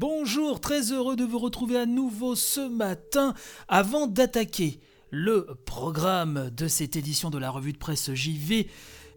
bonjour, très heureux de vous retrouver à nouveau ce matin. Avant d'attaquer le programme de cette édition de la revue de presse JV,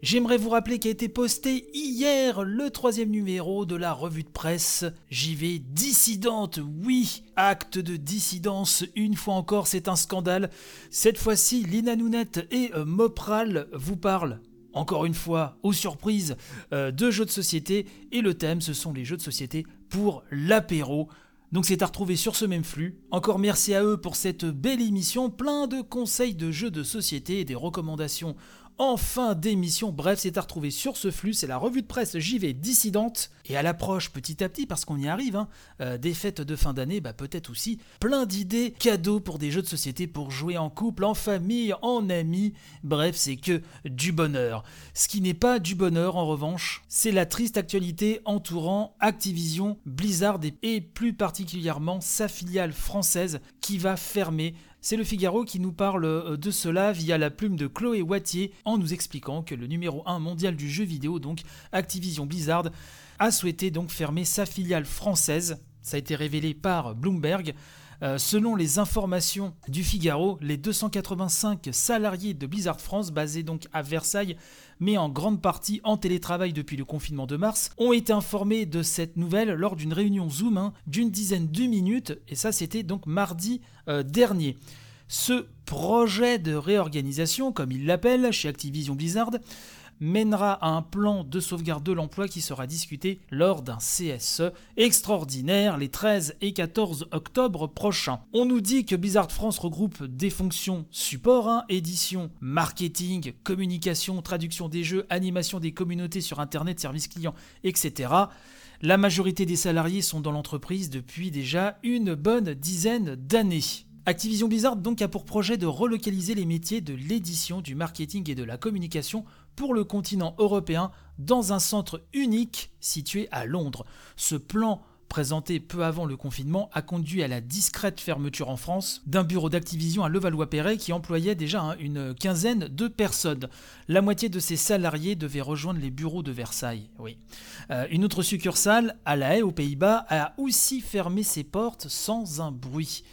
J'aimerais vous rappeler qu'a été posté hier le troisième numéro de la revue de presse JV Dissidente. Oui, acte de dissidence, une fois encore, c'est un scandale. Cette fois-ci, Lina Nounette et euh, Mopral vous parlent encore une fois, aux surprises euh, de jeux de société. Et le thème, ce sont les jeux de société pour l'apéro. Donc c'est à retrouver sur ce même flux. Encore merci à eux pour cette belle émission, plein de conseils de jeux de société et des recommandations en fin d'émission. Bref, c'est à retrouver sur ce flux. C'est la revue de presse JV dissidente. Et à l'approche petit à petit, parce qu'on y arrive, hein, euh, des fêtes de fin d'année, bah, peut-être aussi plein d'idées cadeaux pour des jeux de société pour jouer en couple, en famille, en amis. Bref, c'est que du bonheur. Ce qui n'est pas du bonheur, en revanche, c'est la triste actualité entourant Activision, Blizzard et plus particulièrement sa filiale française qui va fermer c'est le Figaro qui nous parle euh, de cela via la plume de Chloé Wattier en nous expliquant que le numéro 1 mondial du jeu vidéo, donc Activision Blizzard, a souhaité donc fermer sa filiale française. Ça a été révélé par Bloomberg. Euh, selon les informations du Figaro, les 285 salariés de Blizzard France, basés donc à Versailles, mais en grande partie en télétravail depuis le confinement de mars, ont été informés de cette nouvelle lors d'une réunion Zoom hein, d'une dizaine de minutes, et ça c'était donc mardi euh, dernier. Ce projet de réorganisation, comme il l'appelle chez Activision Blizzard, mènera à un plan de sauvegarde de l'emploi qui sera discuté lors d'un CSE extraordinaire les 13 et 14 octobre prochains. On nous dit que Blizzard France regroupe des fonctions support, hein, édition, marketing, communication, traduction des jeux, animation des communautés sur Internet, service client, etc. La majorité des salariés sont dans l'entreprise depuis déjà une bonne dizaine d'années. Activision Blizzard donc a pour projet de relocaliser les métiers de l'édition, du marketing et de la communication pour le continent européen dans un centre unique situé à Londres. Ce plan présenté peu avant le confinement, a conduit à la discrète fermeture en France d'un bureau d'Activision à Levallois-Perret qui employait déjà hein, une quinzaine de personnes. La moitié de ses salariés devaient rejoindre les bureaux de Versailles. Oui. Euh, une autre succursale, à La Haye, aux Pays-Bas, a aussi fermé ses portes sans un bruit.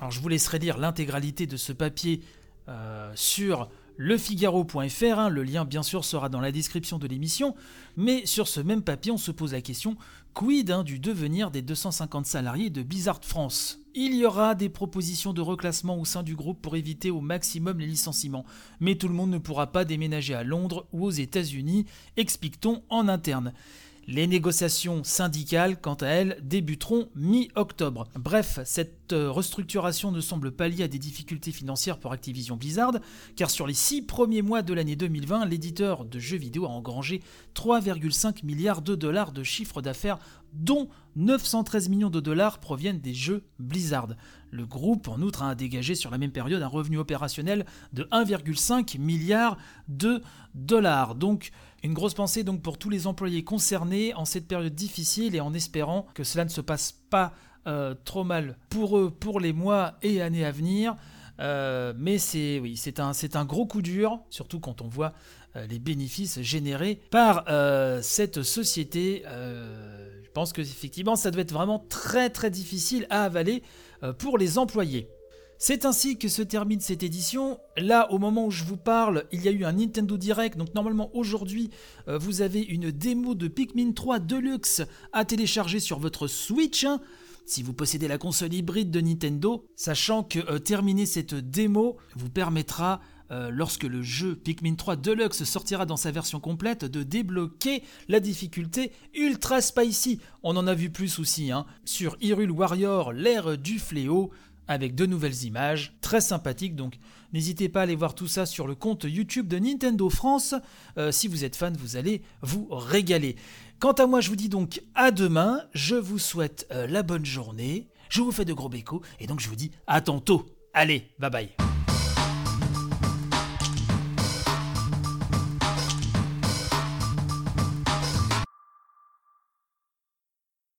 Alors je vous laisserai lire l'intégralité de ce papier euh, sur lefigaro.fr, hein, le lien bien sûr sera dans la description de l'émission, mais sur ce même papier on se pose la question, quid hein, du devenir des 250 salariés de Blizzard France? Il y aura des propositions de reclassement au sein du groupe pour éviter au maximum les licenciements, mais tout le monde ne pourra pas déménager à Londres ou aux États-Unis, explique-t-on en interne. Les négociations syndicales, quant à elles, débuteront mi-octobre. Bref, cette euh, restructuration ne semble pallier à des difficultés financières pour Activision Blizzard, car sur les six premiers mois de l'année 2020, l'éditeur de jeux vidéo a engrangé 3,5 milliards de dollars de chiffre d'affaires, dont 913 millions de dollars proviennent des jeux Blizzard. Le groupe, en outre, a dégagé sur la même période un revenu opérationnel de 1,5 milliard de dollars. Donc, une grosse pensée donc pour tous les employés concernés en cette période difficile et en espérant que cela ne se passe pas euh, trop mal pour eux pour les mois et années à venir. Euh, mais c'est oui, c'est un, gros coup dur, surtout quand on voit euh, les bénéfices générés par cette société. je pense que effectivement, ça doit être vraiment très très difficile à avaler pour les employés. C'est ainsi que se termine cette édition. Là, au moment où je vous parle, il y a eu un Nintendo Direct. Donc normalement aujourd'hui, euh, vous avez une démo de Pikmin 3 Deluxe à télécharger sur votre Switch. Hein. si vous possédez la console hybride de Nintendo, sachant que euh, terminer cette démo vous permettra euh, lorsque le jeu Pikmin 3 Deluxe sortira dans sa version complète, de débloquer la difficulté Ultra Spicy. On en a vu plus aussi, hein, sur Hyrule Warrior, l'ère du fléau avec de nouvelles images, très sympathiques donc n'hésitez pas à aller voir tout ça sur le compte YouTube de Nintendo France, euh, si vous êtes fan vous allez vous régaler. Quant à moi je vous dis donc à demain, je vous souhaite euh, la bonne journée, je vous fais de gros bécos et donc je vous dis à tantôt. Allez, bye bye